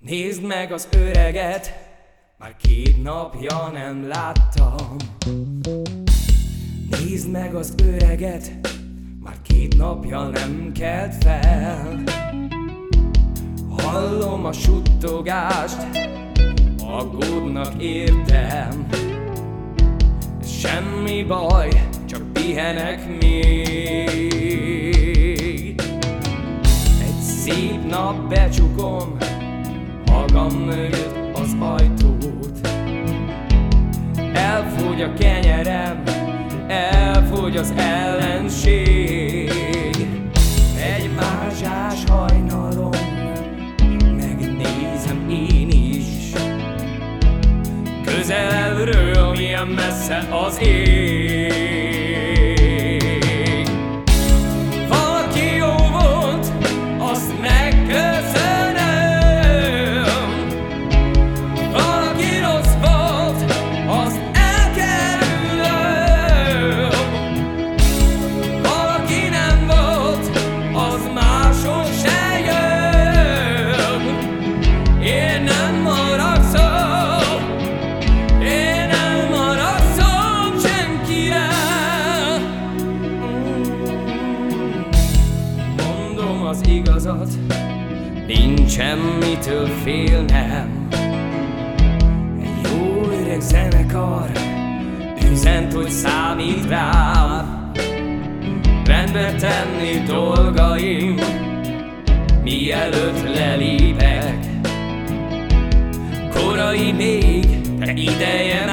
Nézd meg az öreget, már két napja nem láttam. Nézd meg az öreget, már két napja nem kelt fel. Hallom a suttogást, aggódnak értem. Semmi baj, csak pihenek még. Egy szép nap becsukom, magam mögött az ajtót. Elfogy a kenyerem, elfogy az ellenség. Egy mázsás hajnalon megnézem én is. Közelről milyen messze az ég az igazat, nincs semmitől félnem. Jó öreg zenekar üzent, hogy számít rám. Rendbe tenni dolgaim, mielőtt lelépek. Korai még, de ideje